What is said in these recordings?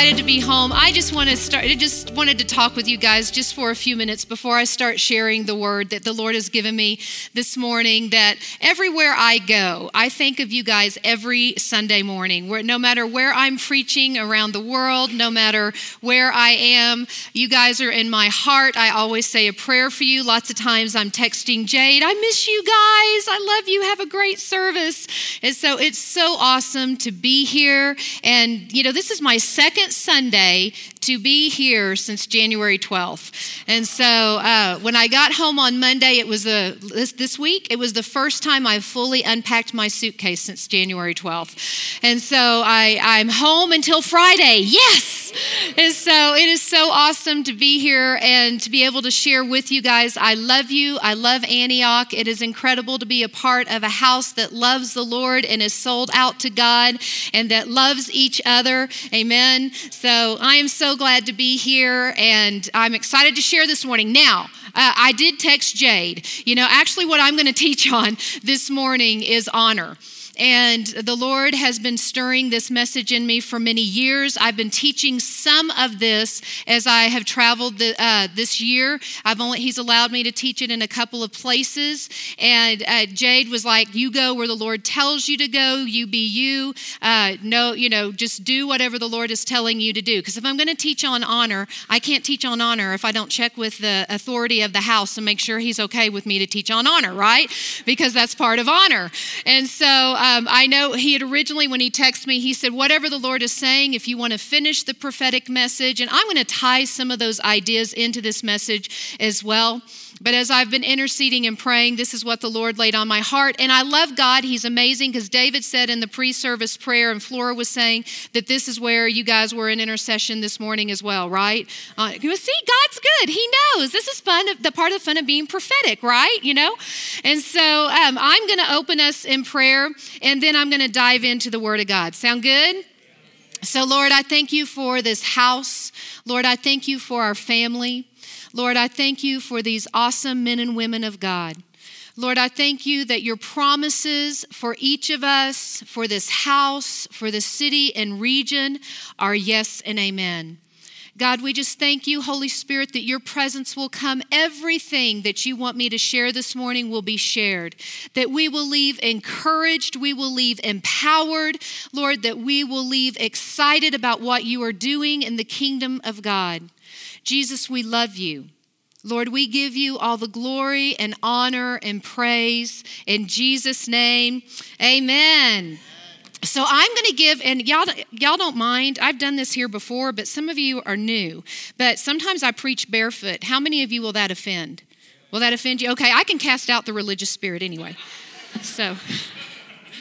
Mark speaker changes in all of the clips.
Speaker 1: excited to be home. I just want to start, I just wanted to talk with you guys just for a few minutes before I start sharing the word that the Lord has given me this morning. That everywhere I go, I think of you guys every Sunday morning. Where no matter where I'm preaching around the world, no matter where I am, you guys are in my heart. I always say a prayer for you. Lots of times I'm texting Jade, I miss you guys. I love you. Have a great service. And so it's so awesome to be here. And, you know, this is my second Sunday to be here since January 12th. And so uh, when I got home on Monday, it was a, this, this week, it was the first time I've fully unpacked my suitcase since January 12th. And so I, I'm home until Friday. Yes! And so it is so awesome to be here and to be able to share with you guys. I love you. I love Antioch. It is incredible to be a part of a house that loves the Lord and is sold out to God and that loves each other. Amen. So I am so glad to be here and I'm excited to share this morning. Now, uh, I did text Jade. You know, actually, what I'm going to teach on this morning is honor. And the Lord has been stirring this message in me for many years. I've been teaching some of this as I have traveled the, uh, this year. I've only He's allowed me to teach it in a couple of places. And uh, Jade was like, "You go where the Lord tells you to go. You be you. Uh, no, you know, just do whatever the Lord is telling you to do. Because if I'm going to teach on honor, I can't teach on honor if I don't check with the authority of the house and make sure He's okay with me to teach on honor, right? Because that's part of honor. And so." Um, I know he had originally, when he texted me, he said, Whatever the Lord is saying, if you want to finish the prophetic message, and I'm going to tie some of those ideas into this message as well. But as I've been interceding and praying, this is what the Lord laid on my heart. And I love God. He's amazing because David said in the pre service prayer, and Flora was saying that this is where you guys were in intercession this morning as well, right? Uh, see, God's good. He knows. This is fun, the part of the fun of being prophetic, right? You know? And so um, I'm going to open us in prayer, and then I'm going to dive into the Word of God. Sound good? So, Lord, I thank you for this house. Lord, I thank you for our family. Lord, I thank you for these awesome men and women of God. Lord, I thank you that your promises for each of us, for this house, for the city and region are yes and amen. God, we just thank you, Holy Spirit, that your presence will come. Everything that you want me to share this morning will be shared. That we will leave encouraged, we will leave empowered, Lord, that we will leave excited about what you are doing in the kingdom of God. Jesus, we love you. Lord, we give you all the glory and honor and praise in Jesus' name. Amen. So I'm going to give, and y'all, y'all don't mind. I've done this here before, but some of you are new. But sometimes I preach barefoot. How many of you will that offend? Will that offend you? Okay, I can cast out the religious spirit anyway. So.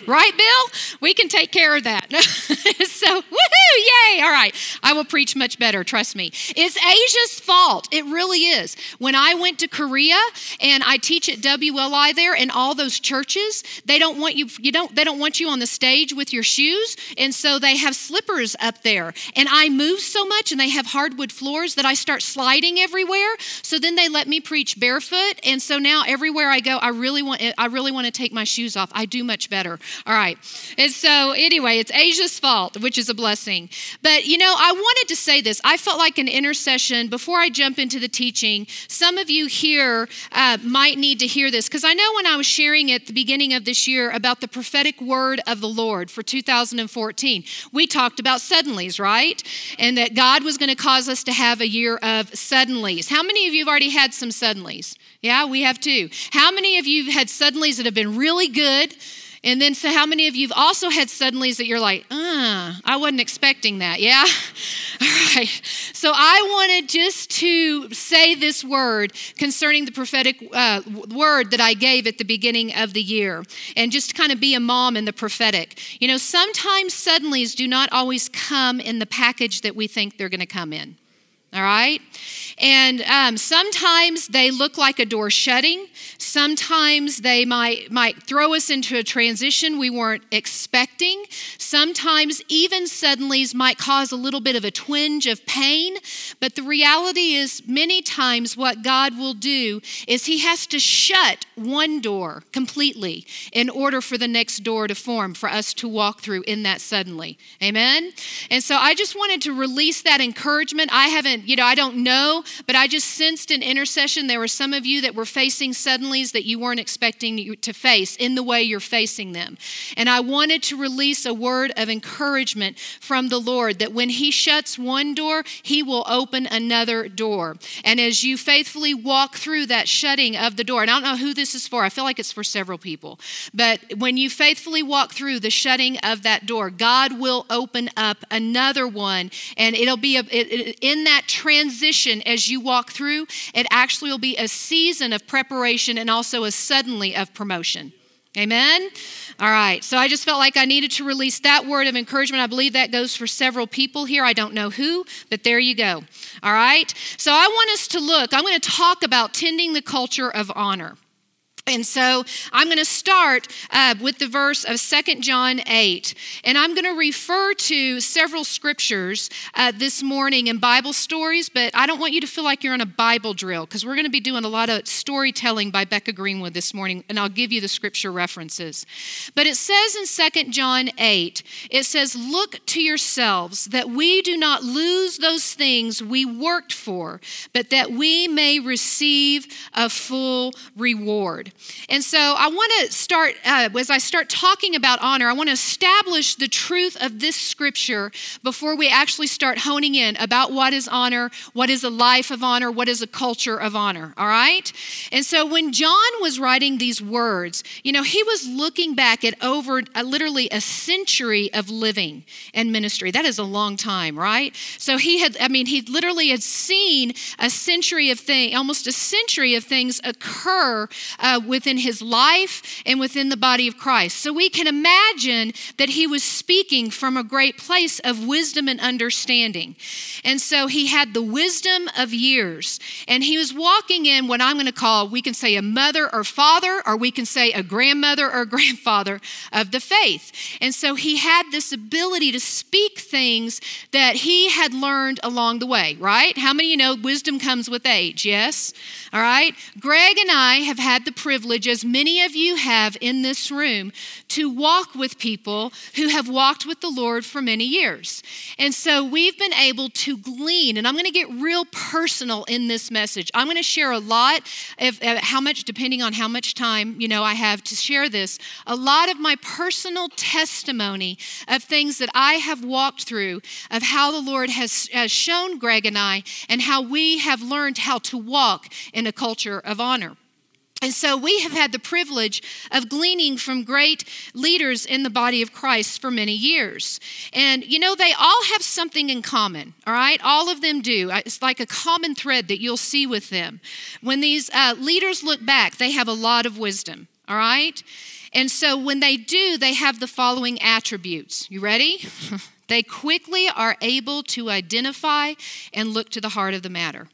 Speaker 1: Right, Bill? We can take care of that. so, woohoo, yay. All right. I will preach much better, trust me. It's Asia's fault. It really is. When I went to Korea and I teach at WLI there and all those churches, they don't want you you don't they don't want you on the stage with your shoes, and so they have slippers up there. And I move so much and they have hardwood floors that I start sliding everywhere. So then they let me preach barefoot, and so now everywhere I go, I really want I really want to take my shoes off. I do much better. All right. And so, anyway, it's Asia's fault, which is a blessing. But, you know, I wanted to say this. I felt like an intercession before I jump into the teaching. Some of you here uh, might need to hear this because I know when I was sharing at the beginning of this year about the prophetic word of the Lord for 2014, we talked about suddenlies, right? And that God was going to cause us to have a year of suddenlies. How many of you have already had some suddenlies? Yeah, we have too. How many of you have had suddenlies that have been really good? And then, so how many of you have also had suddenlies that you're like, uh, I wasn't expecting that, yeah? All right. So I wanted just to say this word concerning the prophetic uh, word that I gave at the beginning of the year and just kind of be a mom in the prophetic. You know, sometimes suddenlies do not always come in the package that we think they're going to come in all right? And um, sometimes they look like a door shutting. Sometimes they might, might throw us into a transition we weren't expecting. Sometimes even suddenlies might cause a little bit of a twinge of pain. But the reality is, many times, what God will do is He has to shut one door completely in order for the next door to form, for us to walk through in that suddenly. Amen? And so I just wanted to release that encouragement. I haven't, you know, I don't know, but I just sensed an intercession. There were some of you that were facing suddenlies that you weren't expecting to face in the way you're facing them. And I wanted to release a word of encouragement from the Lord that when He shuts one door, He will open another door. And as you faithfully walk through that shutting of the door, and I don't know who this is for, I feel like it's for several people, but when you faithfully walk through the shutting of that door, God will open up another one. And it'll be a, it, in that transition as you walk through, it actually will be a season of preparation and also a suddenly of promotion. Amen? All right, so I just felt like I needed to release that word of encouragement. I believe that goes for several people here. I don't know who, but there you go. All right, so I want us to look, I'm going to talk about tending the culture of honor. And so I'm going to start uh, with the verse of Second John 8. And I'm going to refer to several scriptures uh, this morning and Bible stories, but I don't want you to feel like you're on a Bible drill because we're going to be doing a lot of storytelling by Becca Greenwood this morning, and I'll give you the scripture references. But it says in Second John 8, it says, Look to yourselves that we do not lose those things we worked for, but that we may receive a full reward. And so I want to start, uh, as I start talking about honor, I want to establish the truth of this scripture before we actually start honing in about what is honor, what is a life of honor, what is a culture of honor, all right? And so when John was writing these words, you know, he was looking back at over uh, literally a century of living and ministry. That is a long time, right? So he had, I mean, he literally had seen a century of things, almost a century of things occur uh, within his life and within the body of Christ. So we can imagine that he was speaking from a great place of wisdom and understanding. And so he had the wisdom of years. And he was walking in what I'm going to call, we can say a mother or father, or we can say a grandmother or grandfather of the faith. And so he had this ability to speak things that he had learned along the way, right? How many of you know wisdom comes with age? Yes? All right? Greg and I have had the privilege privilege, as many of you have in this room, to walk with people who have walked with the Lord for many years. And so we've been able to glean, and I'm going to get real personal in this message. I'm going to share a lot of uh, how much, depending on how much time you know I have to share this, a lot of my personal testimony of things that I have walked through, of how the Lord has, has shown Greg and I, and how we have learned how to walk in a culture of honor. And so we have had the privilege of gleaning from great leaders in the body of Christ for many years. And you know, they all have something in common, all right? All of them do. It's like a common thread that you'll see with them. When these uh, leaders look back, they have a lot of wisdom, all right? And so when they do, they have the following attributes. You ready? they quickly are able to identify and look to the heart of the matter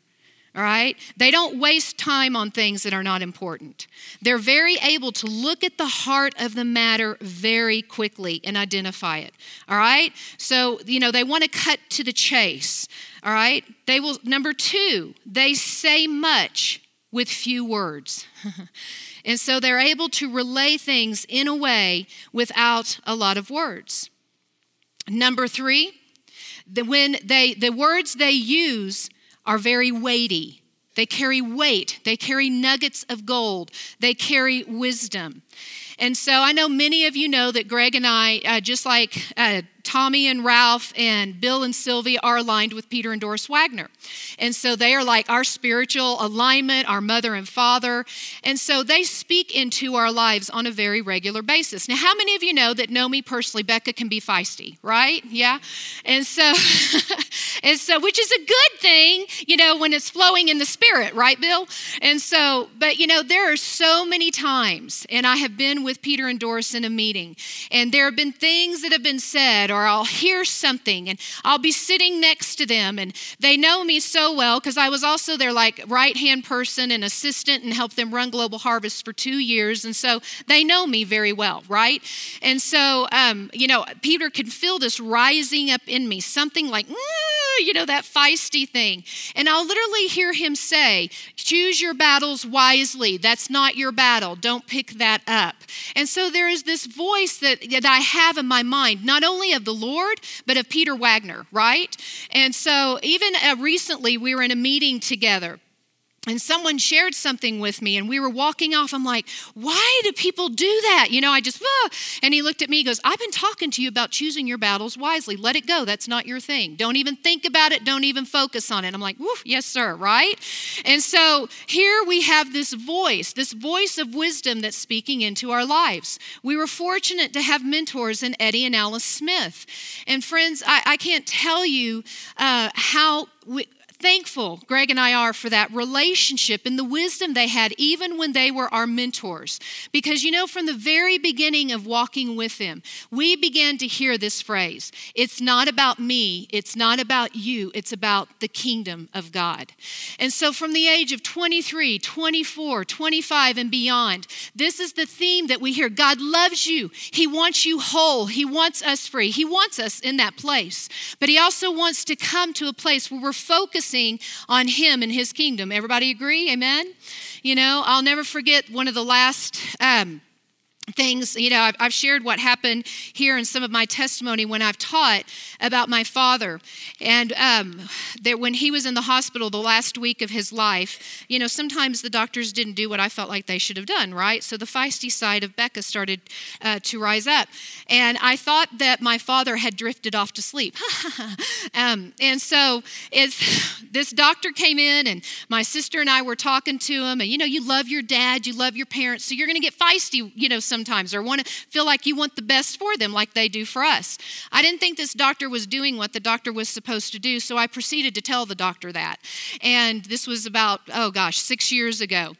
Speaker 1: all right? They don't waste time on things that are not important. They're very able to look at the heart of the matter very quickly and identify it, all right? So, you know, they want to cut to the chase, all right? They will, number two, they say much with few words. and so they're able to relay things in a way without a lot of words. Number three, the, when they, the words they use are very weighty. They carry weight, they carry nuggets of gold, they carry wisdom. And so I know many of you know that Greg and I, uh, just like uh, Tommy and Ralph and Bill and Sylvia are aligned with Peter and Doris Wagner. And so they are like our spiritual alignment, our mother and father. And so they speak into our lives on a very regular basis. Now, how many of you know that know me personally, Becca can be feisty, right? Yeah. And so, and so, which is a good thing, you know, when it's flowing in the spirit, right, Bill? And so, but you know, there are so many times, and I have been with Peter and Doris in a meeting, and there have been things that have been said or I'll hear something and I'll be sitting next to them and they know me so well because I was also their like right hand person and assistant and helped them run Global Harvest for two years. And so they know me very well, right? And so, um, you know, Peter could feel this rising up in me, something like, mm, you know, that feisty thing. And I'll literally hear him say, choose your battles wisely. That's not your battle. Don't pick that up. And so there is this voice that, that I have in my mind, not only of the Lord, but of Peter Wagner, right? And so even uh, recently, we were in a meeting together and someone shared something with me and we were walking off. I'm like why do people do that? You know i just ah. and he looked at me goes i've been talking to you about choosing your battles wisely. Let it go. That's not your thing. Don't even think about it. Don't even focus on it. I'm like yes sir. Right? And so here we have this voice this voice of wisdom that's speaking into our lives. We were fortunate to have mentors in eddie and alice smith. And friends i, I can't tell you uh, how thankful Greg and I are for that relationship and the wisdom they had, even when they were our mentors. Because, you know, from the very beginning of walking with them, we began to hear this phrase it's not about me, it's not about you, it's about the kingdom of God. And so, from the age of 23, 24, 25, and beyond, this is the theme that we hear God loves you, He wants you whole, He wants us free, He wants us in that place. But He also wants to come to a place where we're focusing focusing on Him and His kingdom. Everybody agree? Amen? You know, I'll never forget one of the last. Um, things you know I've, shared what happened here in some of my testimony when i've taught about my father. And um, that when he was in the hospital the last week of his life you know sometimes the doctors didn't do what i felt like they should have done right? So the feisty side of becca started uh, to rise up. And i thought that my father had drifted off to sleep. Um, and so it's this doctor came in and my sister and i were talking to him and you know you love your dad you love your parents so you're going to get feisty you know sometimes or want to feel like you want the best for them like they do for us. I didn't think this doctor was doing what the doctor was supposed to do, so I proceeded to tell the doctor that. And this was about, oh gosh, six years ago.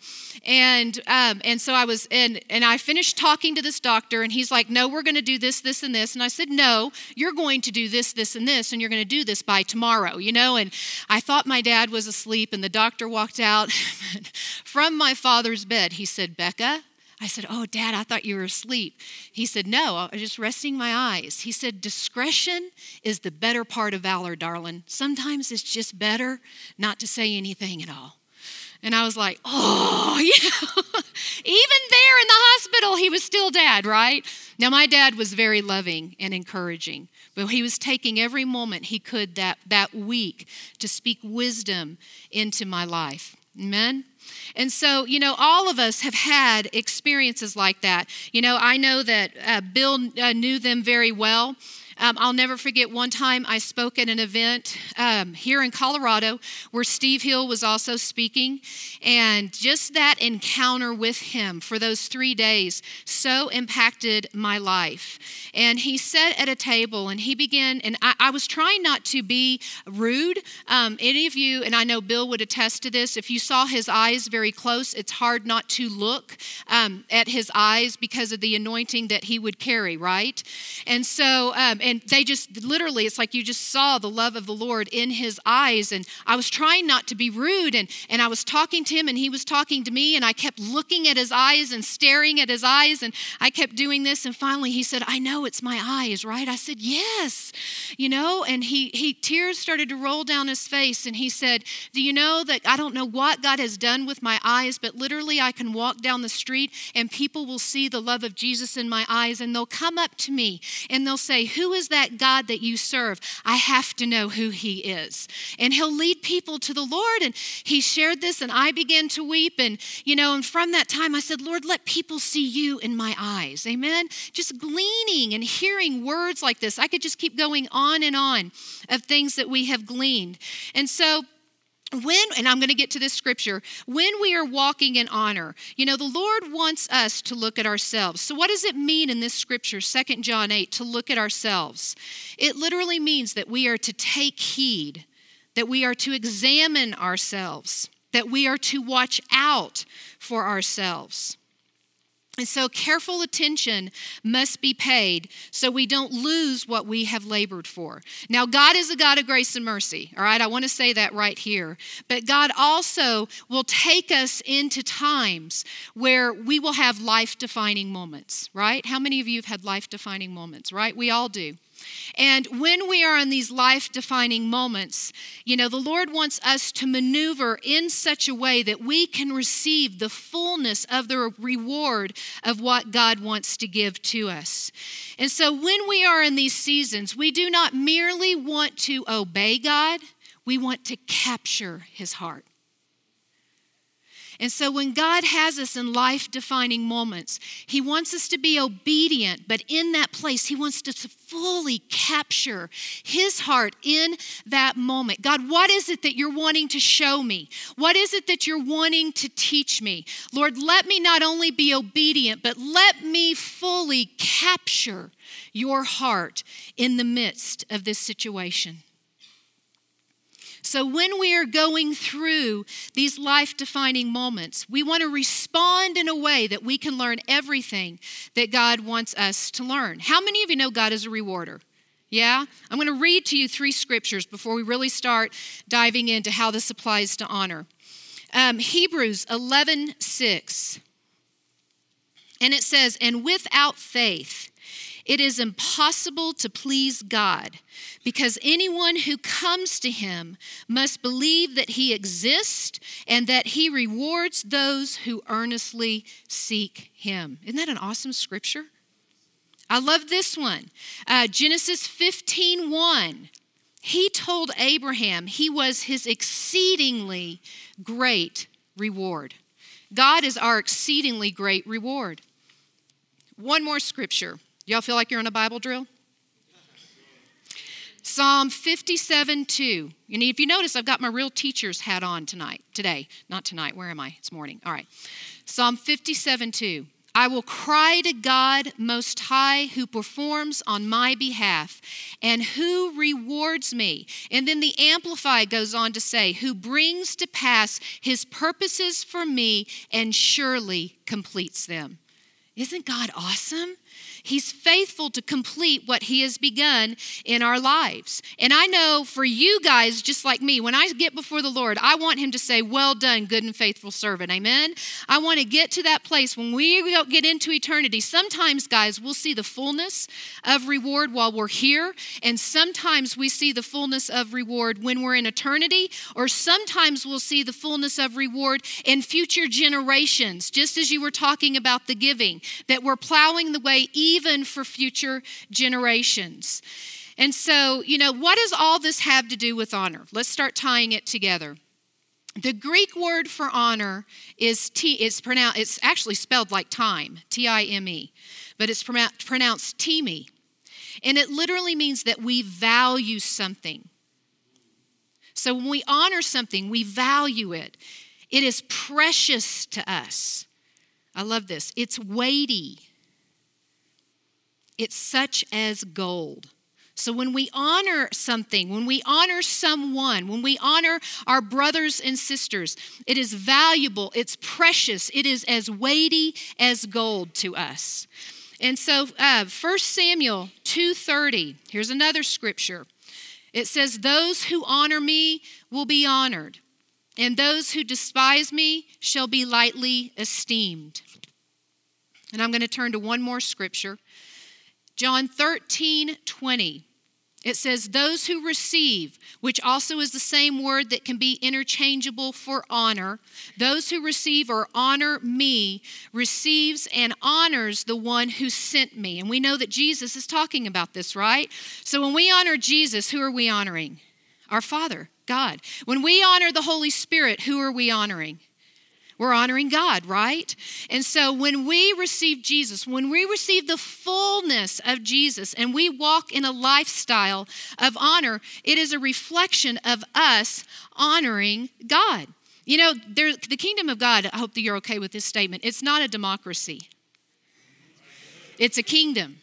Speaker 1: And um, and so I was and and I finished talking to this doctor, and he's like, "No, we're going to do this, this, and this." And I said, "No, you're going to do this, this, and this, and you're going to do this by tomorrow." You know. And I thought my dad was asleep, and the doctor walked out from my father's bed. He said, "Becca." I said, Oh, Dad, I thought you were asleep. He said, No, I was just resting my eyes. He said, Discretion is the better part of valor, darling. Sometimes it's just better not to say anything at all. And I was like, Oh, yeah. Even there in the hospital, he was still dad, right? Now, my dad was very loving and encouraging, but he was taking every moment he could that, that week to speak wisdom into my life. Amen? And so, you know, all of us have had experiences like that. You know, I know that uh, Bill uh, knew them very well. Um, I'll never forget one time I spoke at an event um, here in Colorado where Steve Hill was also speaking. And just that encounter with him for those three days so impacted my life. And he sat at a table and he began, and I, I was trying not to be rude. Um, any of you, and I know Bill would attest to this, if you saw his eyes very close, it's hard not to look um, at his eyes because of the anointing that he would carry, right? And so, um, and they just literally, it's like you just saw the love of the Lord in his eyes. And I was trying not to be rude, and, and I was talking to him, and he was talking to me, and I kept looking at his eyes and staring at his eyes, and I kept doing this. And finally, he said, I know it's my eyes, right? I said, Yes, you know, and he, he tears started to roll down his face, and he said, Do you know that I don't know what God has done with my eyes, but literally I can walk down the street and people will see the love of Jesus in my eyes, and they'll come up to me and they'll say, Who is that God that you serve? I have to know who he is. And he'll lead people to the Lord. And he shared this, and I began to weep. And, you know, and from that time, I said, Lord, let people see you in my eyes. Amen. Just gleaning and hearing words like this. I could just keep going on and on of things that we have gleaned. And so, when and i'm going to get to this scripture when we are walking in honor you know the lord wants us to look at ourselves. So what does it mean in this scripture Second john 8 to look at ourselves? It literally means that we are to take heed that we are to examine ourselves that we are to watch out for ourselves and so, careful attention must be paid so we don't lose what we have labored for. Now, God is a God of grace and mercy, all right? I want to say that right here. But God also will take us into times where we will have life defining moments, right? How many of you have had life defining moments, right? We all do. And when we are in these life defining moments, you know, the Lord wants us to maneuver in such a way that we can receive the fullness of the reward of what God wants to give to us. And so when we are in these seasons, we do not merely want to obey God, we want to capture his heart. And so when God has us in life defining moments, He wants us to be obedient, but in that place, He wants us to fully capture His heart in that moment. God, what is it that you're wanting to show me? What is it that you're wanting to teach me? Lord, let me not only be obedient, but let me fully capture your heart in the midst of this situation. So, when we are going through these life defining moments, we want to respond in a way that we can learn everything that God wants us to learn. How many of you know God is a rewarder? Yeah? I'm going to read to you three scriptures before we really start diving into how this applies to honor. Um, Hebrews 11 6. And it says, And without faith, it is impossible to please God because anyone who comes to him must believe that he exists and that he rewards those who earnestly seek him. Isn't that an awesome scripture? I love this one. Uh, Genesis 15 1. He told Abraham he was his exceedingly great reward. God is our exceedingly great reward. One more scripture. Y'all feel like you're on a Bible drill? Psalm 57 2. And if you notice, I've got my real teacher's hat on tonight, today. Not tonight. Where am I? It's morning. All right. Psalm 57 2. I will cry to God Most High, who performs on my behalf and who rewards me. And then the Amplify goes on to say, who brings to pass his purposes for me and surely completes them. Isn't God awesome? He's faithful to complete what He has begun in our lives. And I know for you guys, just like me, when I get before the Lord, I want Him to say, Well done, good and faithful servant. Amen. I want to get to that place when we get into eternity. Sometimes, guys, we'll see the fullness of reward while we're here, and sometimes we see the fullness of reward when we're in eternity, or sometimes we'll see the fullness of reward in future generations, just as you were talking about the giving, that we're plowing the way even for future generations. And so, you know, what does all this have to do with honor? Let's start tying it together. The Greek word for honor is T, it's pronounced, it's actually spelled like time, T I M E, but it's pronounced Timi. And it literally means that we value something. So when we honor something, we value it. It is precious to us. I love this. It's weighty. It's such as gold. So when we honor something, when we honor someone, when we honor our brothers and sisters, it is valuable, it's precious, it is as weighty as gold to us. And so uh, 1 Samuel 2:30, here's another scripture. It says, Those who honor me will be honored, and those who despise me shall be lightly esteemed. And I'm going to turn to one more scripture. John 13, 20. It says, Those who receive, which also is the same word that can be interchangeable for honor, those who receive or honor me receives and honors the one who sent me. And we know that Jesus is talking about this, right? So when we honor Jesus, who are we honoring? Our Father, God. When we honor the Holy Spirit, who are we honoring? We're honoring God, right? And so when we receive Jesus, when we receive the fullness of Jesus and we walk in a lifestyle of honor, it is a reflection of us honoring God. You know, there, the kingdom of God, I hope that you're okay with this statement, it's not a democracy, it's a kingdom.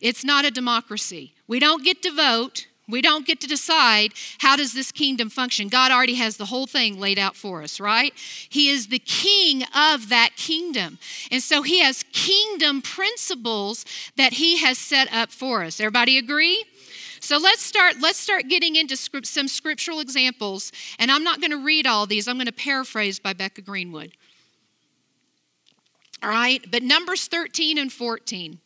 Speaker 1: It's not a democracy. We don't get to vote. We don't get to decide how does this kingdom function. God already has the whole thing laid out for us, right? He is the king of that kingdom. And so he has kingdom principles that he has set up for us. Everybody agree? So let's start let's start getting into script, some scriptural examples and I'm not going to read all these. I'm going to paraphrase by Becca Greenwood. All right? But Numbers 13 and 14.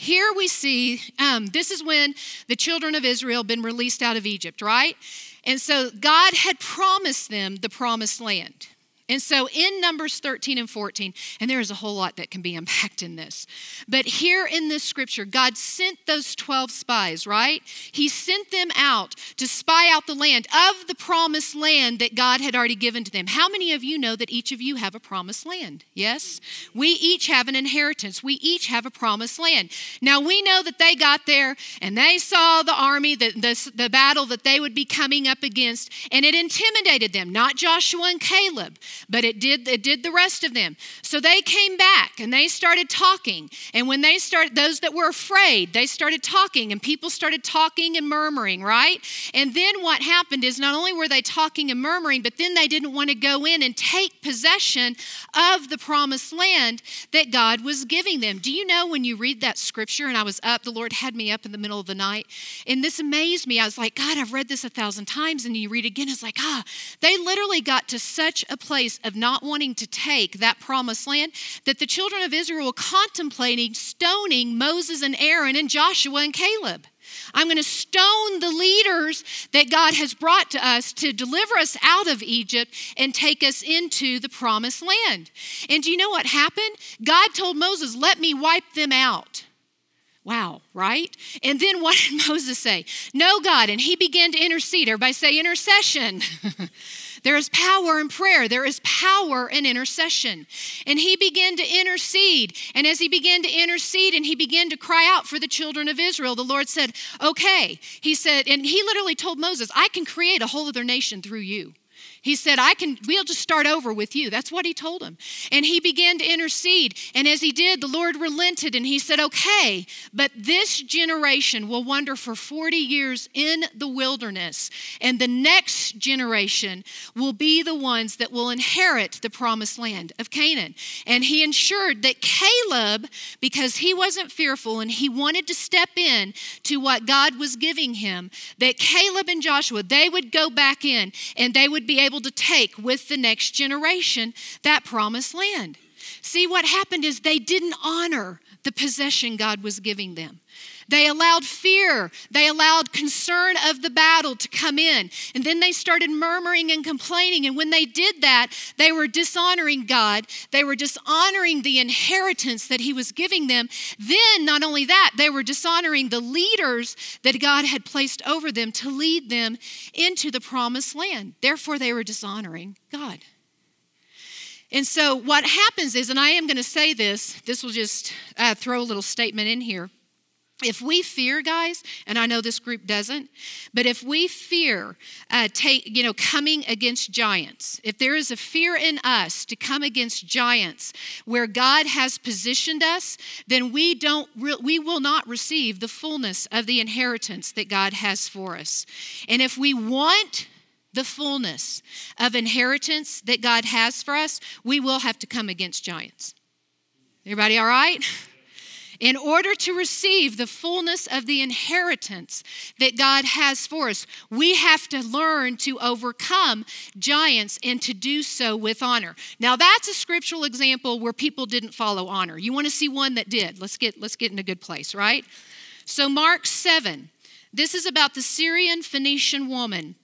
Speaker 1: Here we see um, this is when the children of Israel been released out of Egypt, right? And so God had promised them the promised land. And so in Numbers 13 and 14, and there is a whole lot that can be unpacked in this, but here in this scripture, God sent those 12 spies, right? He sent them out to spy out the land of the promised land that God had already given to them. How many of you know that each of you have a promised land? Yes? We each have an inheritance. We each have a promised land. Now we know that they got there and they saw the army, the, the, the battle that they would be coming up against, and it intimidated them, not Joshua and Caleb but it did it did the rest of them. So they came back and they started talking. And when they started those that were afraid, they started talking and people started talking and murmuring, right? And then what happened is not only were they talking and murmuring, but then they didn't want to go in and take possession of the promised land that God was giving them. Do you know when you read that scripture and I was up, the Lord had me up in the middle of the night, and this amazed me. I was like, God, I've read this a thousand times, and you read again, it's like, ah, they literally got to such a place of not wanting to take that promised land that the children of Israel were contemplating stoning Moses and Aaron and Joshua and Caleb. I'm going to stone the leaders that God has brought to us to deliver us out of Egypt and take us into the promised land. And do you know what happened? God told Moses, Let me wipe them out. Wow, right? And then what did Moses say? No, God. And he began to intercede. Everybody say intercession. There is power in prayer, there is power in intercession. And he began to intercede. And as he began to intercede and he began to cry out for the children of Israel, the Lord said, Okay. He said, and he literally told Moses, I can create a whole other nation through you. He said, I can, we'll just start over with you. That's what he told him. And he began to intercede. And as he did, the Lord relented and he said, Okay, but this generation will wander for 40 years in the wilderness. And the next generation will be the ones that will inherit the promised land of Canaan. And he ensured that Caleb, because he wasn't fearful and he wanted to step in to what God was giving him, that Caleb and Joshua, they would go back in and they would be able able to take with the next generation that promised land. See, what happened is they didn't honor the possession God was giving them. They allowed fear, they allowed concern of the battle to come in. And then they started murmuring and complaining. And when they did that, they were dishonoring God. They were dishonoring the inheritance that He was giving them. Then, not only that, they were dishonoring the leaders that God had placed over them to lead them into the promised land. Therefore, they were dishonoring God. And so, what happens is, and I am going to say this, this will just uh, throw a little statement in here if we fear guys and i know this group doesn't but if we fear uh, take you know coming against giants if there is a fear in us to come against giants where god has positioned us then we don't re- we will not receive the fullness of the inheritance that god has for us. And if we want the fullness of inheritance that god has for us we will have to come against giants. Everybody all right in order to receive the fullness of the inheritance that God has for us, we have to learn to overcome giants and to do so with honor. Now that's a scriptural example where people didn't follow honor. You want to see one that did. Let's get let's get in a good place, right? So Mark 7. This is about the Syrian Phoenician woman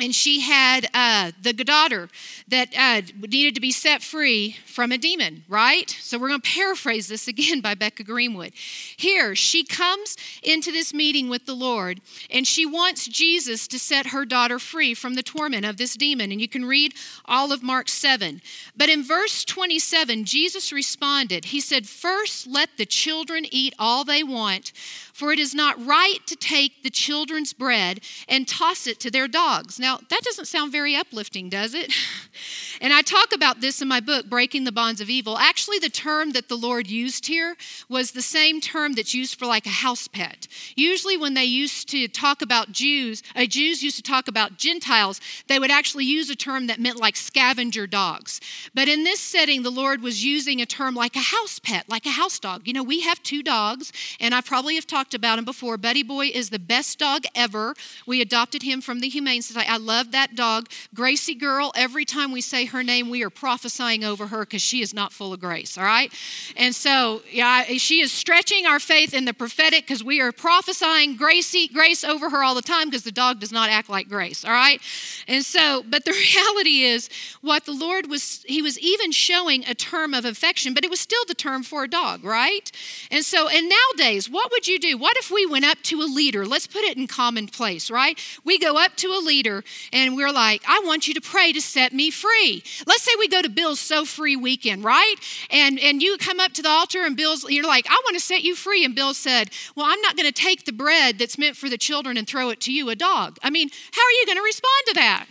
Speaker 1: and she had uh, the daughter that uh, needed to be set free from a demon, right? So we're going to paraphrase this again by Becca Greenwood. Here, she comes into this meeting with the Lord, and she wants Jesus to set her daughter free from the torment of this demon. And you can read all of Mark 7. But in verse 27, Jesus responded, He said, First, let the children eat all they want for it is not right to take the children's bread and toss it to their dogs. Now, that doesn't sound very uplifting, does it? and I talk about this in my book, Breaking the Bonds of Evil. Actually, the term that the Lord used here was the same term that's used for like a house pet. Usually, when they used to talk about Jews, uh, Jews used to talk about Gentiles, they would actually use a term that meant like scavenger dogs. But in this setting, the Lord was using a term like a house pet, like a house dog. You know, we have two dogs, and I probably have talked talked about him before. Buddy Boy is the best dog ever. We adopted him from the Humane Society. I love that dog. Gracie Girl, every time we say her name, we are prophesying over her because she is not full of grace, all right? And so, yeah, she is stretching our faith in the prophetic because we are prophesying Gracie, grace over her all the time because the dog does not act like grace, all right? And so, but the reality is what the Lord was, He was even showing a term of affection, but it was still the term for a dog, right? And so, and nowadays, what would you What if we went up to a leader? Let's put it in commonplace, right? We go up to a leader and we're like, I want you to pray to set me free. Let's say we go to Bill's So Free weekend, right? And and you come up to the altar and Bill's, you're like, I want to set you free. And Bill said, Well, I'm not going to take the bread that's meant for the children and throw it to you, a dog. I mean, how are you going to respond to that?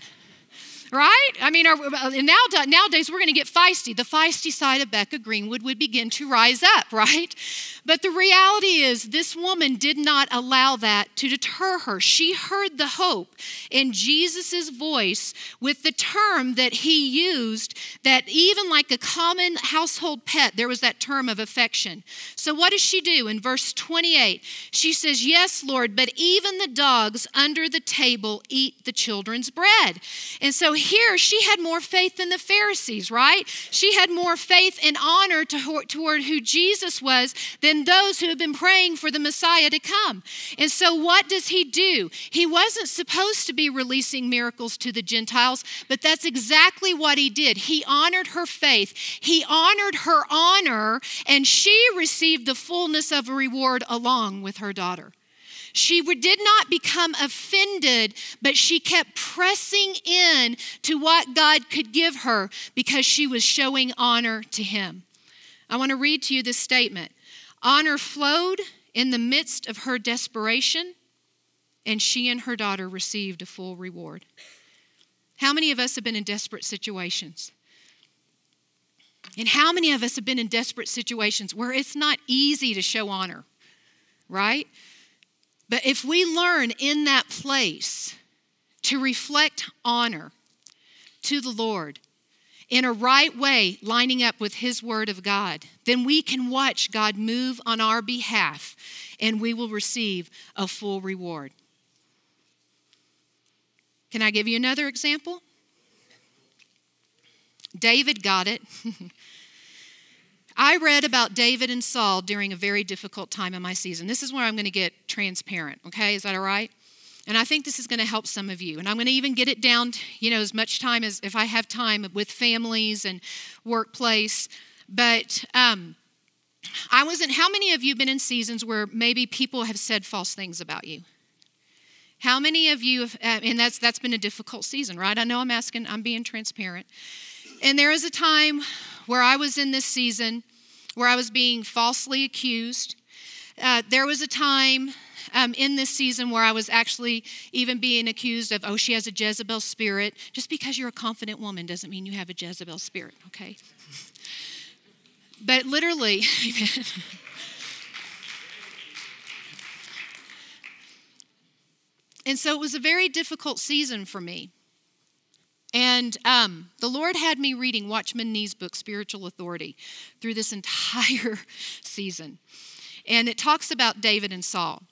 Speaker 1: right? I mean, now, nowadays we're going to get feisty. The feisty side of Becca Greenwood would begin to rise up, right? But the reality is, this woman did not allow that to deter her. She heard the hope in Jesus' voice with the term that he used, that even like a common household pet, there was that term of affection. So, what does she do? In verse 28, she says, Yes, Lord, but even the dogs under the table eat the children's bread. And so, here she had more faith than the Pharisees, right? She had more faith and honor to, toward who Jesus was than those who have been praying for the Messiah to come. And so, what does he do? He wasn't supposed to be releasing miracles to the Gentiles, but that's exactly what he did. He honored her faith, he honored her honor, and she received the fullness of a reward along with her daughter. She did not become offended, but she kept pressing in to what God could give her because she was showing honor to Him. I want to read to you this statement Honor flowed in the midst of her desperation, and she and her daughter received a full reward. How many of us have been in desperate situations? And how many of us have been in desperate situations where it's not easy to show honor, right? But if we learn in that place to reflect honor to the Lord in a right way, lining up with His Word of God, then we can watch God move on our behalf and we will receive a full reward. Can I give you another example? David got it. I read about David and Saul during a very difficult time in my season. This is where I'm going to get transparent, okay? Is that all right? And I think this is going to help some of you. And I'm going to even get it down, you know, as much time as if I have time with families and workplace. But um, I wasn't, how many of you have been in seasons where maybe people have said false things about you? How many of you, have, uh, and that's, that's been a difficult season, right? I know I'm asking, I'm being transparent. And there is a time where I was in this season where I was being falsely accused. Uh, there was a time um, in this season where I was actually even being accused of, oh, she has a Jezebel spirit. Just because you're a confident woman doesn't mean you have a Jezebel spirit, okay? But literally, and so it was a very difficult season for me. And um, the Lord had me reading Watchman Nee's book, Spiritual Authority, through this entire season. And it talks about David and Saul.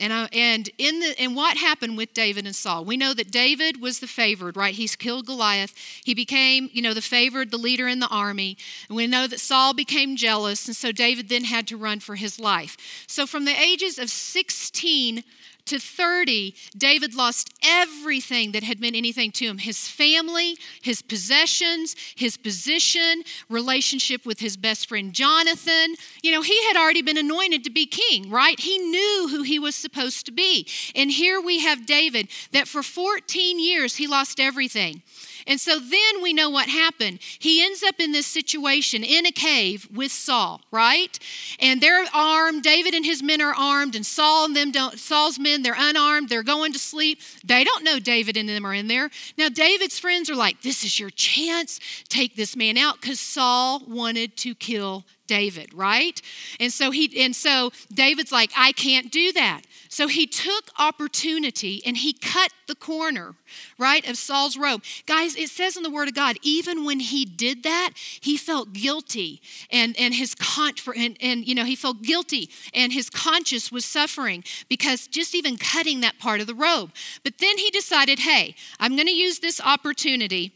Speaker 1: And, and in the and what happened with David and Saul? We know that David was the favored, right? He's killed Goliath. He became, you know, the favored, the leader in the army. And we know that Saul became jealous, and so David then had to run for his life. So from the ages of 16 to 30, David lost everything that had meant anything to him his family, his possessions, his position, relationship with his best friend Jonathan. You know, he had already been anointed to be king, right? He knew who he was supposed to be. And here we have David that for 14 years he lost everything. And so then we know what happened. He ends up in this situation in a cave with Saul, right? And they're armed. David and his men are armed, and Saul and them don't. Saul's men, they're unarmed. They're going to sleep. They don't know David and them are in there. Now David's friends are like, "This is your chance. Take this man out," because Saul wanted to kill David, right? And so he and so David's like, I can't do that. So he took opportunity and he cut the corner, right, of Saul's robe. Guys, it says in the word of God, even when he did that, he felt guilty and, and his con and, and you know, he felt guilty and his conscience was suffering because just even cutting that part of the robe. But then he decided, hey, I'm gonna use this opportunity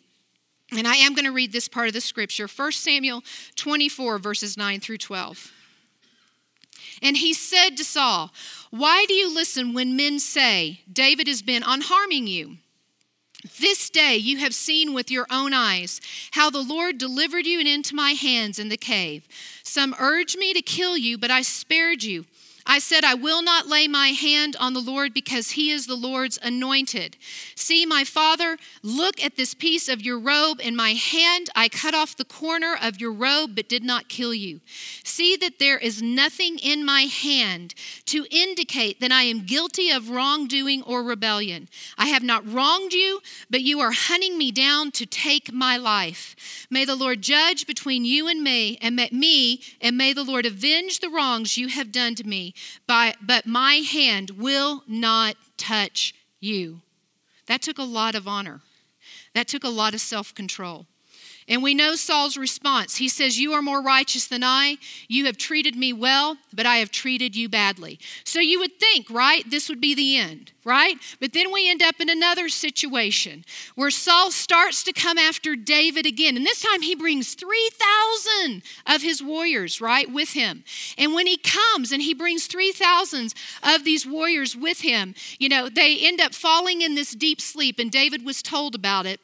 Speaker 1: and I am going to read this part of the scripture 1 Samuel 24, verses 9 through 12. And he said to Saul, Why do you listen when men say, David has been on harming you? This day you have seen with your own eyes how the Lord delivered you into my hands in the cave. Some urged me to kill you, but I spared you. I said, I will not lay my hand on the Lord because he is the Lord's anointed. See, my father, look at this piece of your robe in my hand. I cut off the corner of your robe, but did not kill you. See that there is nothing in my hand to indicate that I am guilty of wrongdoing or rebellion. I have not wronged you, but you are hunting me down to take my life. May the Lord judge between you and me, and me, and may the Lord avenge the wrongs you have done to me but my hand will not touch you. That took a lot of honor. That took a lot of self control. And we know Saul's response. He says, You are more righteous than I. You have treated me well, but I have treated you badly. So you would think, right, this would be the end, right? But then we end up in another situation where Saul starts to come after David again. And this time he brings 3,000 of his warriors, right, with him. And when he comes and he brings 3,000 of these warriors with him, you know, they end up falling in this deep sleep, and David was told about it.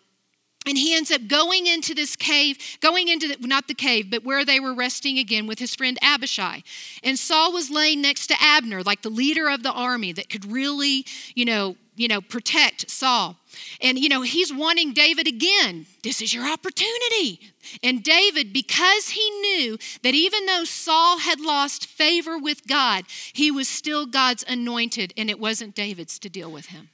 Speaker 1: And he ends up going into this cave, going into the, not the cave, but where they were resting again with his friend Abishai. And Saul was laying next to Abner, like the leader of the army that could really, you know, you know, protect Saul. And you know, he's wanting David again. This is your opportunity. And David, because he knew that even though Saul had lost favor with God, he was still God's anointed, and it wasn't David's to deal with him.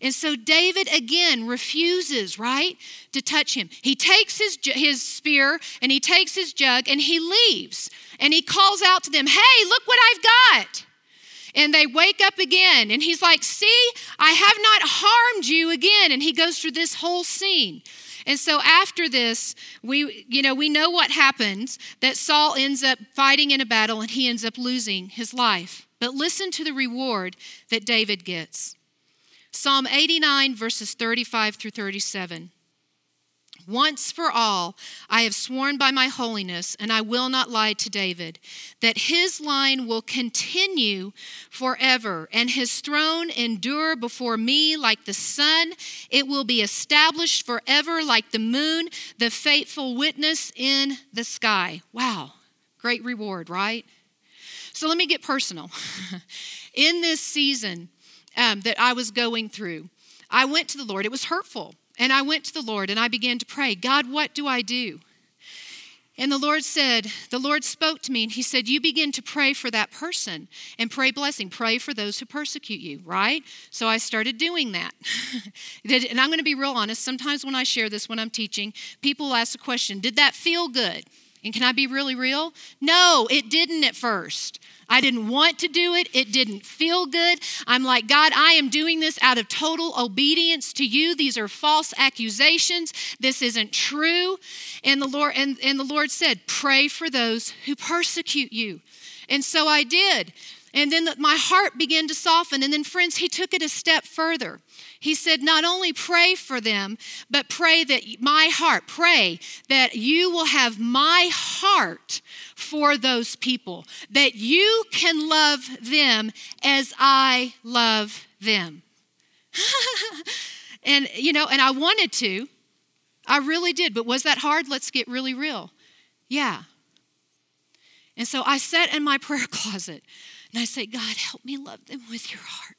Speaker 1: And so David again refuses, right, to touch him. He takes his, his spear and he takes his jug and he leaves. And he calls out to them, Hey, look what I've got. And they wake up again. And he's like, See, I have not harmed you again. And he goes through this whole scene. And so after this, we you know, we know what happens that Saul ends up fighting in a battle and he ends up losing his life. But listen to the reward that David gets. Psalm 89, verses 35 through 37. Once for all, I have sworn by my holiness, and I will not lie to David, that his line will continue forever, and his throne endure before me like the sun. It will be established forever like the moon, the faithful witness in the sky. Wow, great reward, right? So let me get personal. in this season, um, that I was going through, I went to the Lord. It was hurtful. And I went to the Lord and I began to pray, God, what do I do? And the Lord said, The Lord spoke to me and He said, You begin to pray for that person and pray blessing. Pray for those who persecute you, right? So I started doing that. and I'm going to be real honest. Sometimes when I share this, when I'm teaching, people ask the question, Did that feel good? And can I be really real? No, it didn't at first. I didn't want to do it. It didn't feel good. I'm like, God, I am doing this out of total obedience to you. These are false accusations. This isn't true. And the Lord and, and the Lord said, pray for those who persecute you. And so I did. And then the, my heart began to soften. And then, friends, he took it a step further. He said, Not only pray for them, but pray that my heart, pray that you will have my heart for those people, that you can love them as I love them. and, you know, and I wanted to. I really did. But was that hard? Let's get really real. Yeah. And so I sat in my prayer closet and I said, God, help me love them with your heart.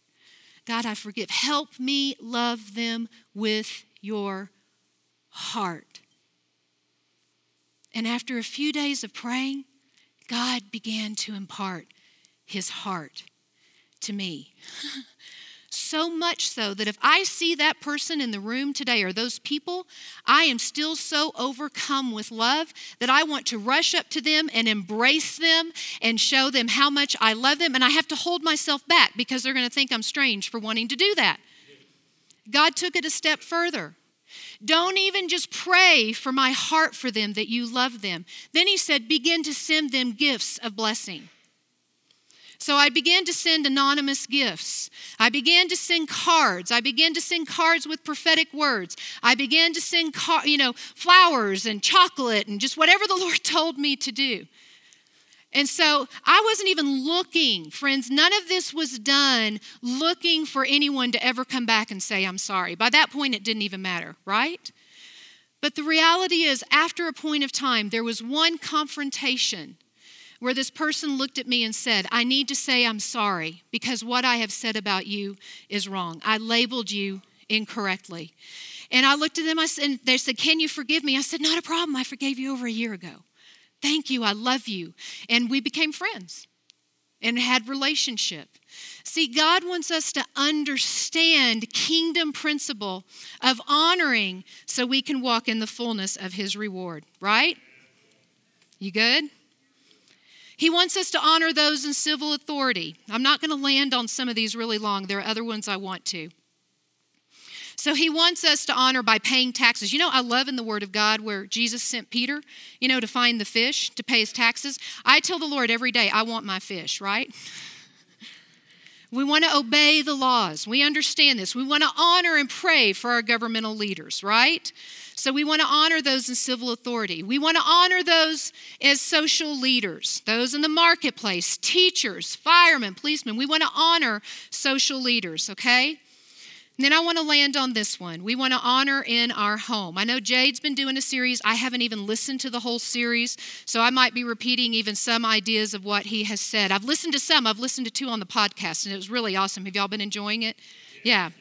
Speaker 1: God, I forgive. Help me love them with your heart. And after a few days of praying, God began to impart his heart to me. So much so that if I see that person in the room today or those people, I am still so overcome with love that I want to rush up to them and embrace them and show them how much I love them. And I have to hold myself back because they're going to think I'm strange for wanting to do that. God took it a step further. Don't even just pray for my heart for them that you love them. Then he said, begin to send them gifts of blessing. So I began to send anonymous gifts. I began to send cards. I began to send cards with prophetic words. I began to send, car, you know, flowers and chocolate and just whatever the Lord told me to do. And so I wasn't even looking, friends, none of this was done looking for anyone to ever come back and say, I'm sorry. By that point, it didn't even matter, right? But the reality is, after a point of time, there was one confrontation where this person looked at me and said, I need to say I'm sorry because what I have said about you is wrong. I labeled you incorrectly. And I looked at them I said, and they said, Can you forgive me? I said, Not a problem. I forgave you over a year ago. Thank you. I love you. And we became friends and had relationship. See, God wants us to understand kingdom principle of honoring so we can walk in the fullness of his reward, right? You good? He wants us to honor those in civil authority. I'm not going to land on some of these really long. There are other ones I want to. So he wants us to honor by paying taxes. You know, I love in the Word of God where Jesus sent Peter, you know, to find the fish to pay his taxes. I tell the Lord every day, I want my fish, right? We want to obey the laws. We understand this. We want to honor and pray for our governmental leaders, right? So we want to honor those in civil authority. We want to honor those as social leaders, those in the marketplace, teachers, firemen, policemen. We want to honor social leaders, okay? And then I want to land on this one. We want to honor in our home. I know Jade's been doing a series. I haven't even listened to the whole series, so I might be repeating even some ideas of what he has said. I've listened to some, I've listened to two on the podcast, and it was really awesome. Have y'all been enjoying it? Yeah.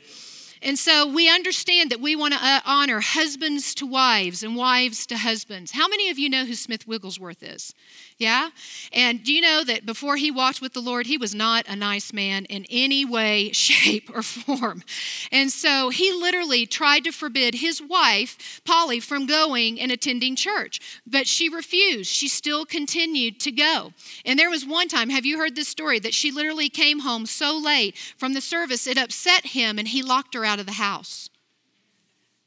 Speaker 1: And so we understand that we want to uh, honor husbands to wives and wives to husbands. How many of you know who Smith Wigglesworth is? Yeah? And do you know that before he walked with the Lord, he was not a nice man in any way, shape, or form. And so he literally tried to forbid his wife, Polly, from going and attending church. But she refused. She still continued to go. And there was one time, have you heard this story, that she literally came home so late from the service, it upset him and he locked her out of the house.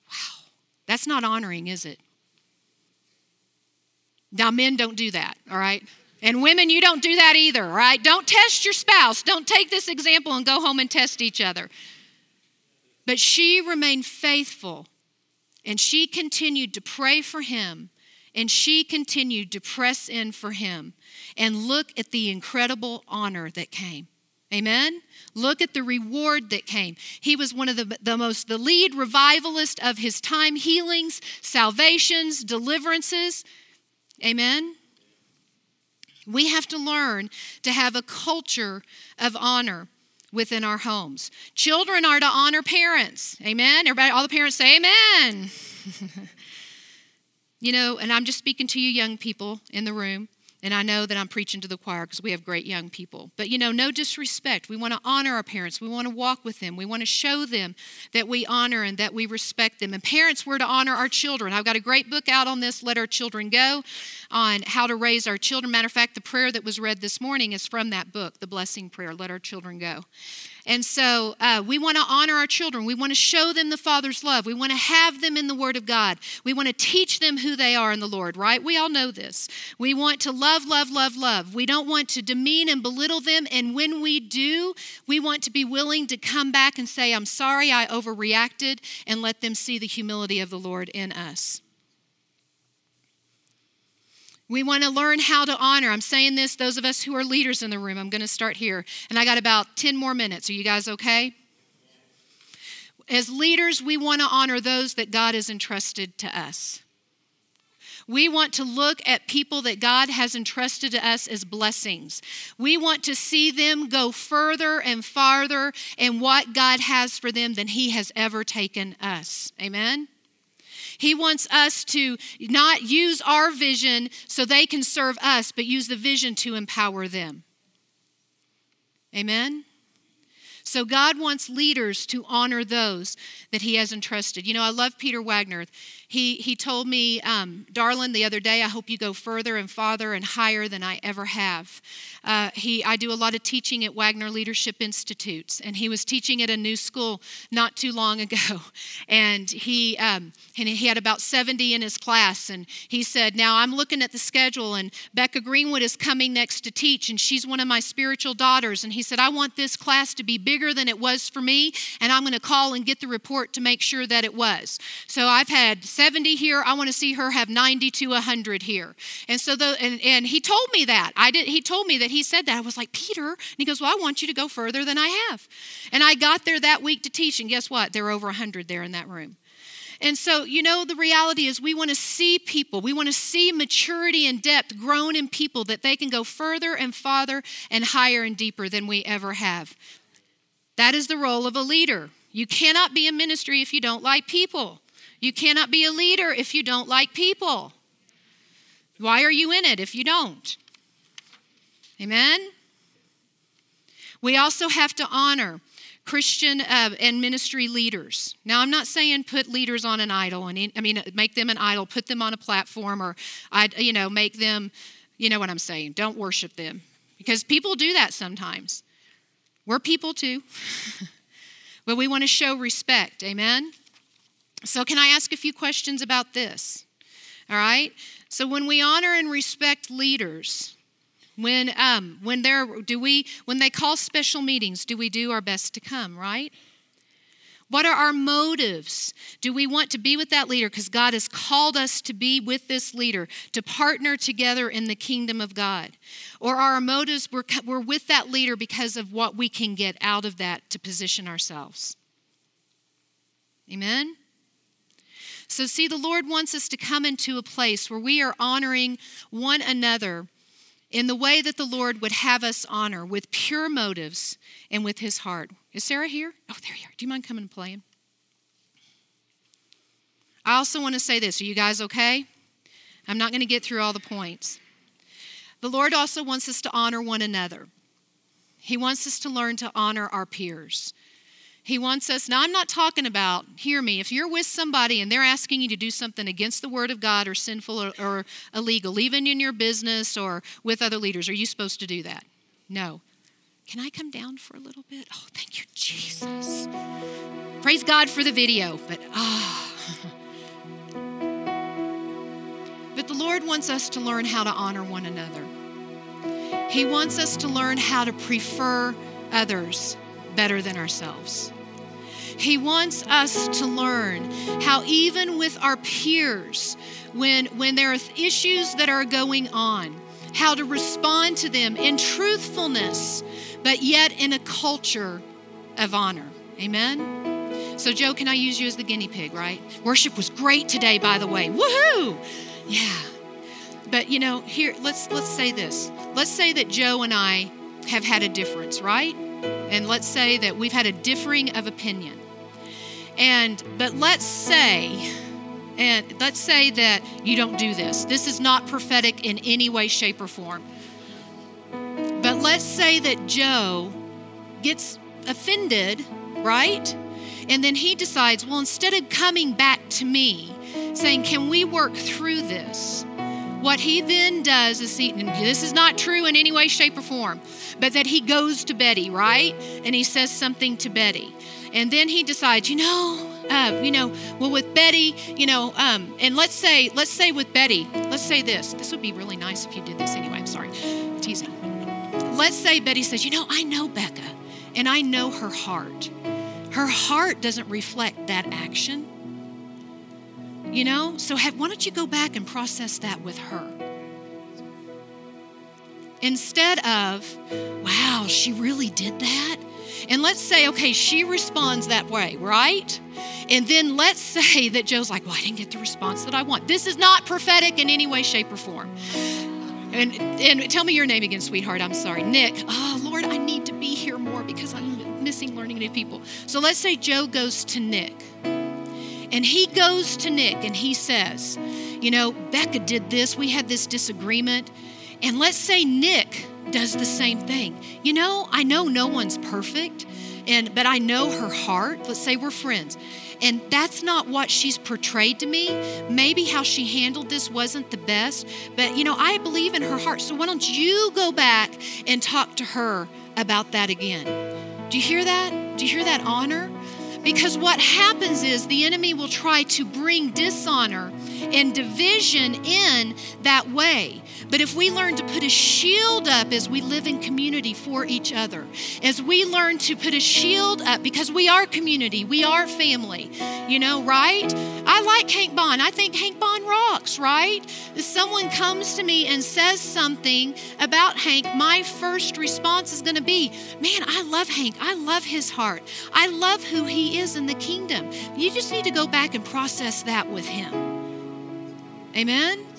Speaker 1: Wow. That's not honoring, is it? Now, men don't do that, all right? And women, you don't do that either, all right? Don't test your spouse. Don't take this example and go home and test each other. But she remained faithful and she continued to pray for him and she continued to press in for him and look at the incredible honor that came. Amen? Look at the reward that came. He was one of the, the most, the lead revivalist of his time, healings, salvations, deliverances. Amen? We have to learn to have a culture of honor within our homes. Children are to honor parents. Amen? Everybody, all the parents say amen. you know, and I'm just speaking to you young people in the room. And I know that I'm preaching to the choir because we have great young people. But you know, no disrespect. We want to honor our parents. We want to walk with them. We want to show them that we honor and that we respect them. And parents, we're to honor our children. I've got a great book out on this, Let Our Children Go, on how to raise our children. Matter of fact, the prayer that was read this morning is from that book, The Blessing Prayer, Let Our Children Go. And so uh, we want to honor our children. We want to show them the Father's love. We want to have them in the Word of God. We want to teach them who they are in the Lord, right? We all know this. We want to love, love, love, love. We don't want to demean and belittle them. And when we do, we want to be willing to come back and say, I'm sorry I overreacted, and let them see the humility of the Lord in us. We want to learn how to honor. I'm saying this, those of us who are leaders in the room, I'm going to start here. And I got about 10 more minutes. Are you guys okay? As leaders, we want to honor those that God has entrusted to us. We want to look at people that God has entrusted to us as blessings. We want to see them go further and farther in what God has for them than He has ever taken us. Amen? He wants us to not use our vision so they can serve us, but use the vision to empower them. Amen? So God wants leaders to honor those that He has entrusted. You know, I love Peter Wagner. He, he told me, um, Darlin, the other day, I hope you go further and farther and higher than I ever have. Uh, he, I do a lot of teaching at Wagner Leadership Institutes, and he was teaching at a new school not too long ago. And he, um, and he had about 70 in his class, and he said, Now I'm looking at the schedule, and Becca Greenwood is coming next to teach, and she's one of my spiritual daughters. And he said, I want this class to be bigger than it was for me, and I'm going to call and get the report to make sure that it was. So I've had 70 here. I want to see her have 90 to 100 here. And so, the, and, and he told me that. I did, he told me that he said that. I was like, Peter. And he goes, Well, I want you to go further than I have. And I got there that week to teach. And guess what? There were over 100 there in that room. And so, you know, the reality is we want to see people, we want to see maturity and depth grown in people that they can go further and farther and higher and deeper than we ever have. That is the role of a leader. You cannot be a ministry if you don't like people. You cannot be a leader if you don't like people. Why are you in it if you don't? Amen? We also have to honor Christian uh, and ministry leaders. Now, I'm not saying put leaders on an idol, and I mean make them an idol, put them on a platform, or you know, make them, you know what I'm saying. Don't worship them because people do that sometimes. We're people too, but we want to show respect. Amen. So, can I ask a few questions about this? All right. So, when we honor and respect leaders, when um, when they're do we when they call special meetings, do we do our best to come? Right. What are our motives? Do we want to be with that leader because God has called us to be with this leader, to partner together in the kingdom of God? Or are our motives we're, we're with that leader because of what we can get out of that to position ourselves? Amen? So, see, the Lord wants us to come into a place where we are honoring one another in the way that the Lord would have us honor, with pure motives and with his heart. Is Sarah here? Oh, there you are. Do you mind coming and playing? I also want to say this. Are you guys okay? I'm not going to get through all the points. The Lord also wants us to honor one another. He wants us to learn to honor our peers. He wants us, now I'm not talking about, hear me, if you're with somebody and they're asking you to do something against the word of God or sinful or, or, illegal, even in your business or with other leaders, are you supposed to do that? No. Can I come down for a little bit? Oh, thank you, Jesus. Praise God for the video, but ah. but the Lord wants us to learn how to honor one another. He wants us to learn how to prefer others better than ourselves. He wants us to learn how, even with our peers, when, when there are issues that are going on, how to respond to them in truthfulness, but yet in a culture of honor. Amen? So, Joe, can I use you as the guinea pig, right? Worship was great today, by the way. Woohoo! Yeah. But you know, here let's let's say this. Let's say that Joe and I have had a difference, right? And let's say that we've had a differing of opinion. And but let's say and let's say that you don't do this. This is not prophetic in any way shape or form. But let's say that Joe gets offended, right? And then he decides, well, instead of coming back to me saying, Can we work through this? What he then does is he, this is not true in any way, shape, or form, but that he goes to Betty, right? And he says something to Betty. And then he decides, you know, uh, you know, well, with Betty, you know, um, and let's say, let's say with Betty, let's say this. This would be really nice if you did this anyway. I'm sorry, teasing. Let's say Betty says, you know, I know Becca, and I know her heart. Her heart doesn't reflect that action. You know? So have, why don't you go back and process that with her? Instead of, wow, she really did that? And let's say, okay, she responds that way, right? And then let's say that Joe's like, well, I didn't get the response that I want. This is not prophetic in any way, shape, or form. And, and tell me your name again, sweetheart. I'm sorry. Nick. Oh, Lord, I need to be here more because I'm missing learning new people. So let's say Joe goes to Nick. And he goes to Nick and he says, You know, Becca did this. We had this disagreement. And let's say Nick does the same thing. You know, I know no one's perfect, and but I know her heart. Let's say we're friends. And that's not what she's portrayed to me. Maybe how she handled this wasn't the best, but you know, I believe in her heart. So why don't you go back and talk to her about that again? Do you hear that? Do you hear that honor? Because what happens is the enemy will try to bring dishonor and division in that way. But if we learn to put a shield up as we live in community for each other, as we learn to put a shield up because we are community, we are family, you know, right? I like Hank Bond. I think Hank Bond rocks, right? If someone comes to me and says something about Hank, my first response is going to be, man, I love Hank. I love his heart. I love who he is in the kingdom. You just need to go back and process that with him. Amen?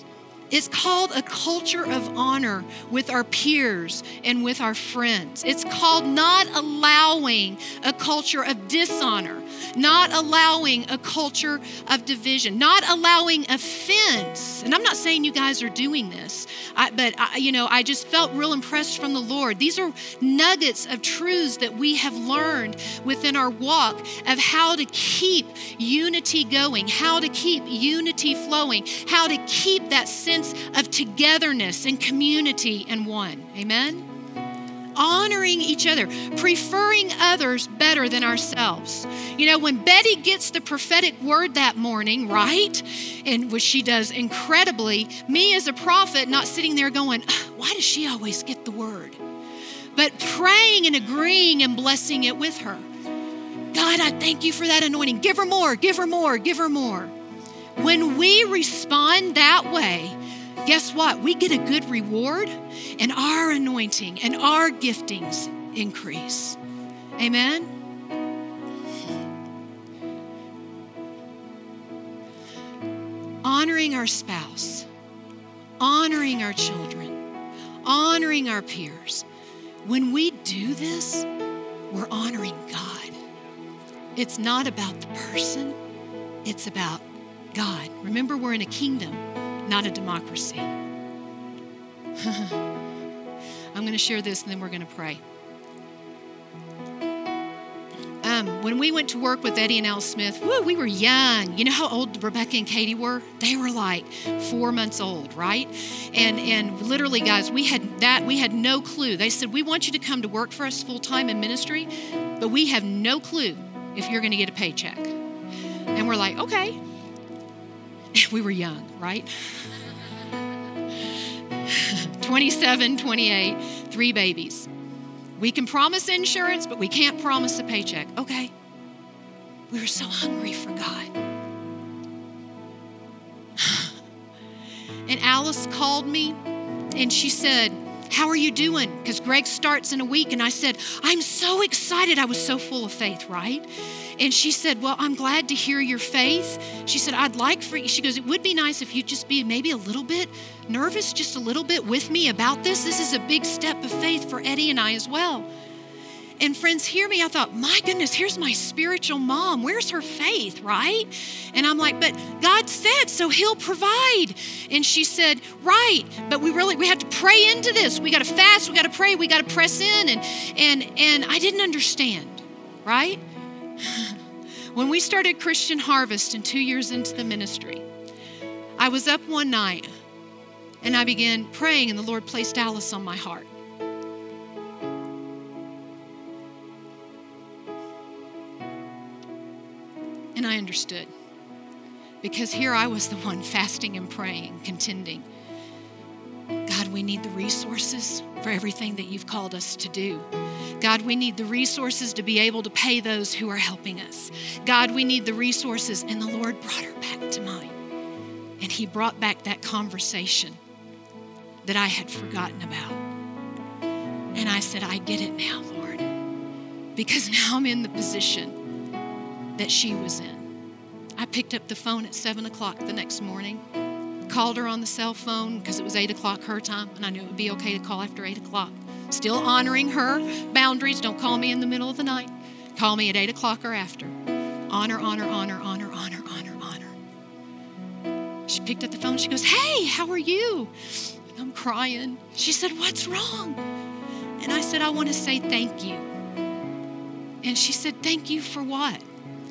Speaker 1: It's called a culture of honor with our peers and with our friends. It's called not allowing a culture of dishonor, not allowing a culture of division, not allowing offense. And I'm not saying you guys are doing this, I, but I, you know, I just felt real impressed from the Lord. These are nuggets of truths that we have learned within our walk of how to keep unity going, how to keep unity flowing, how to keep that sense sense of togetherness and community and one. Amen? Honoring each other, preferring others better than ourselves. You know, when Betty gets the prophetic word that morning, right? And which she does incredibly, me as a prophet not sitting there going, why does she always get the word? But praying and agreeing and blessing it with her. God, I thank you for that anointing. Give her more, give her more, give her more. When we respond that way, guess what? We get a good reward, and our anointing and our giftings increase. Amen? Honoring our spouse, honoring our children, honoring our peers. When we do this, we're honoring God. It's not about the person, it's about God. Remember, we're in a kingdom not a democracy. I'm going to share this and then we're going to pray. Um, when we went to work with Eddie and Al Smith, woo, we were young. You know how old Rebecca and Katie were? They were like four months old, right? And and literally, guys, we had that. We had no clue. They said we want you to come to work for us full time in ministry, but we have no clue if you're going to get a paycheck. And we're like, okay, we were young, right? 27, 28, three babies. We can promise insurance, but we can't promise a paycheck. Okay. We were so hungry for God. And Alice called me and she said, How are you doing? Because Greg starts in a week. And I said, I'm so excited. I was so full of faith, right? And she said, Well, I'm glad to hear your faith. She said, I'd like for you. She goes, It would be nice if you'd just be maybe a little bit nervous, just a little bit with me about this. This is a big step of faith for Eddie and I as well. And friends, hear me. I thought, my goodness, here's my spiritual mom. Where's her faith, right? And I'm like, but God said, so He'll provide. And she said, right. But we really we have to pray into this. We got to fast. We got to pray. We got to press in. And and and I didn't understand, right? When we started Christian Harvest and two years into the ministry, I was up one night and I began praying, and the Lord placed Alice on my heart. And I understood because here I was the one fasting and praying, contending. We need the resources for everything that you've called us to do. God, we need the resources to be able to pay those who are helping us. God, we need the resources. And the Lord brought her back to mind. And He brought back that conversation that I had forgotten about. And I said, I get it now, Lord, because now I'm in the position that she was in. I picked up the phone at seven o'clock the next morning, called her on the cell phone because it was eight o'clock her time, and I knew it would be okay to call after eight o'clock. Still honoring her boundaries. Don't call me in the middle of the night. Call me at eight o'clock or after. Honor, honor, honor, honor, honor, honor, honor. She picked up the phone. She goes, Hey, how are you? I'm crying. She said, What's wrong? And I said, I want to say thank you. And she said, Thank you for what?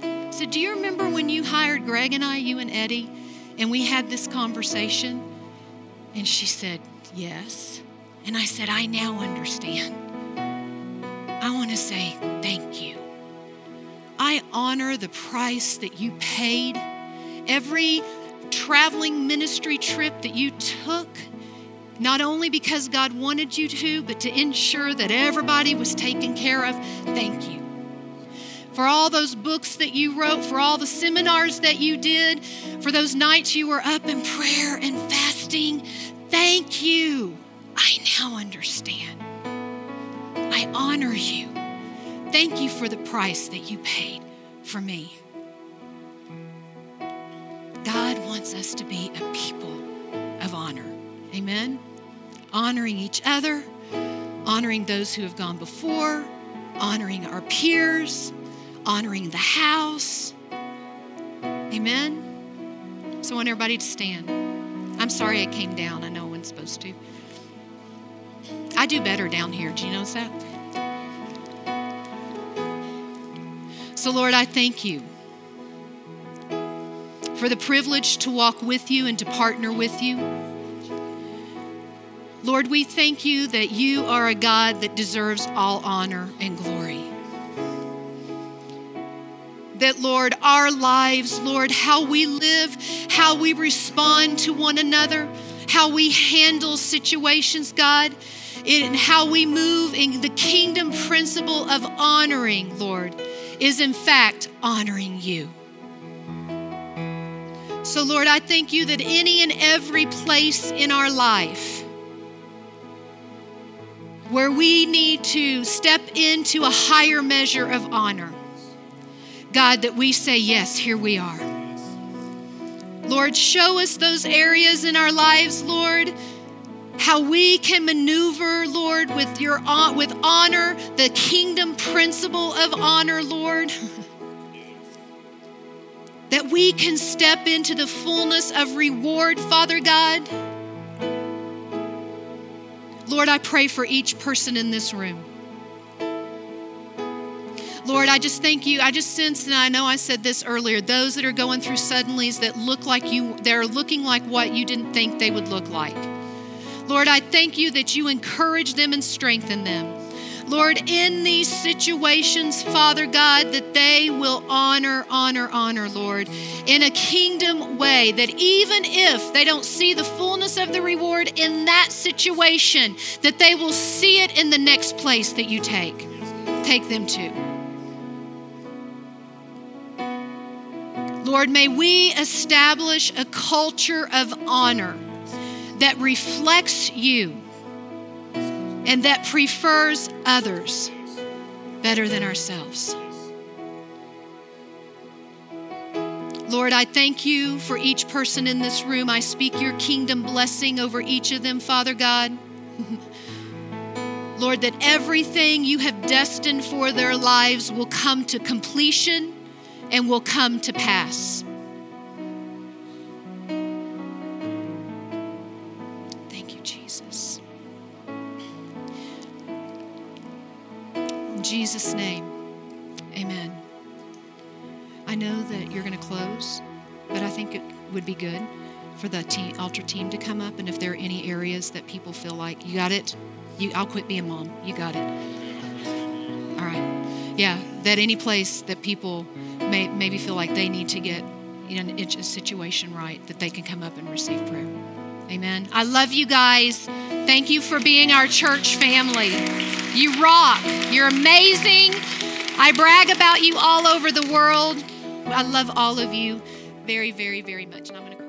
Speaker 1: I said, Do you remember when you hired Greg and I, you and Eddie, and we had this conversation? And she said, Yes. And I said, I now understand. I want to say thank you. I honor the price that you paid. Every traveling ministry trip that you took, not only because God wanted you to, but to ensure that everybody was taken care of. Thank you. For all those books that you wrote, for all the seminars that you did, for those nights you were up in prayer and fasting, thank you. I now understand. I honor you. Thank you for the price that you paid for me. God wants us to be a people of honor. Amen. Honoring each other, honoring those who have gone before, honoring our peers, honoring the house. Amen. So I want everybody to stand. I'm sorry I came down. I know I wasn't supposed to. I do better down here. Do you notice that? So, Lord, I thank you for the privilege to walk with you and to partner with you. Lord, we thank you that you are a God that deserves all honor and glory. That, Lord, our lives, Lord, how we live, how we respond to one another, how we handle situations, God, and how we move in the kingdom principle of honoring, Lord is in fact honoring you. So, Lord, I thank you that any and every place in our life where we need to step into a higher measure of honor, God, that we say, Yes, here we are. Lord, show us those areas in our lives, Lord how we can maneuver, Lord, with your uh, with honor, the kingdom principle of honor, Lord. that we can step into the fullness of reward, Father God. Lord, I pray for each person in this room. Lord, I just thank you. I just sense, and I know I said this earlier, those that are going through suddenlies that look like you, they're looking like what you didn't think they would look like. Lord, I thank you that you encourage them and strengthen them. Lord, in these situations, Father God, that they will honor, honor, honor, Lord, in a kingdom way, that even if they don't see the fullness of the reward in that situation, that they will see it in the next place that you take. Take them to. Lord, may we establish a culture of honor that reflects you and that prefers others better than ourselves. Lord, I thank you for each person in this room. I speak your kingdom blessing over each of them, Father God. Lord, that everything you have destined for their lives will come to completion and will come to pass. Thank you, Jesus. In Jesus' name, amen. I know that you're going to close, but I think it would be good for the team, altar team to come up. And if there are any areas that people feel like, you got it, you, I'll quit being mom. You got it. All right. Yeah, that any place that people may maybe feel like they need to get you know, a situation right, that they can come up and receive prayer. Amen. I love you guys. Thank you for being our church family. You rock. You're amazing. I brag about you all over the world. I love all of you very, very, very much. And I'm going to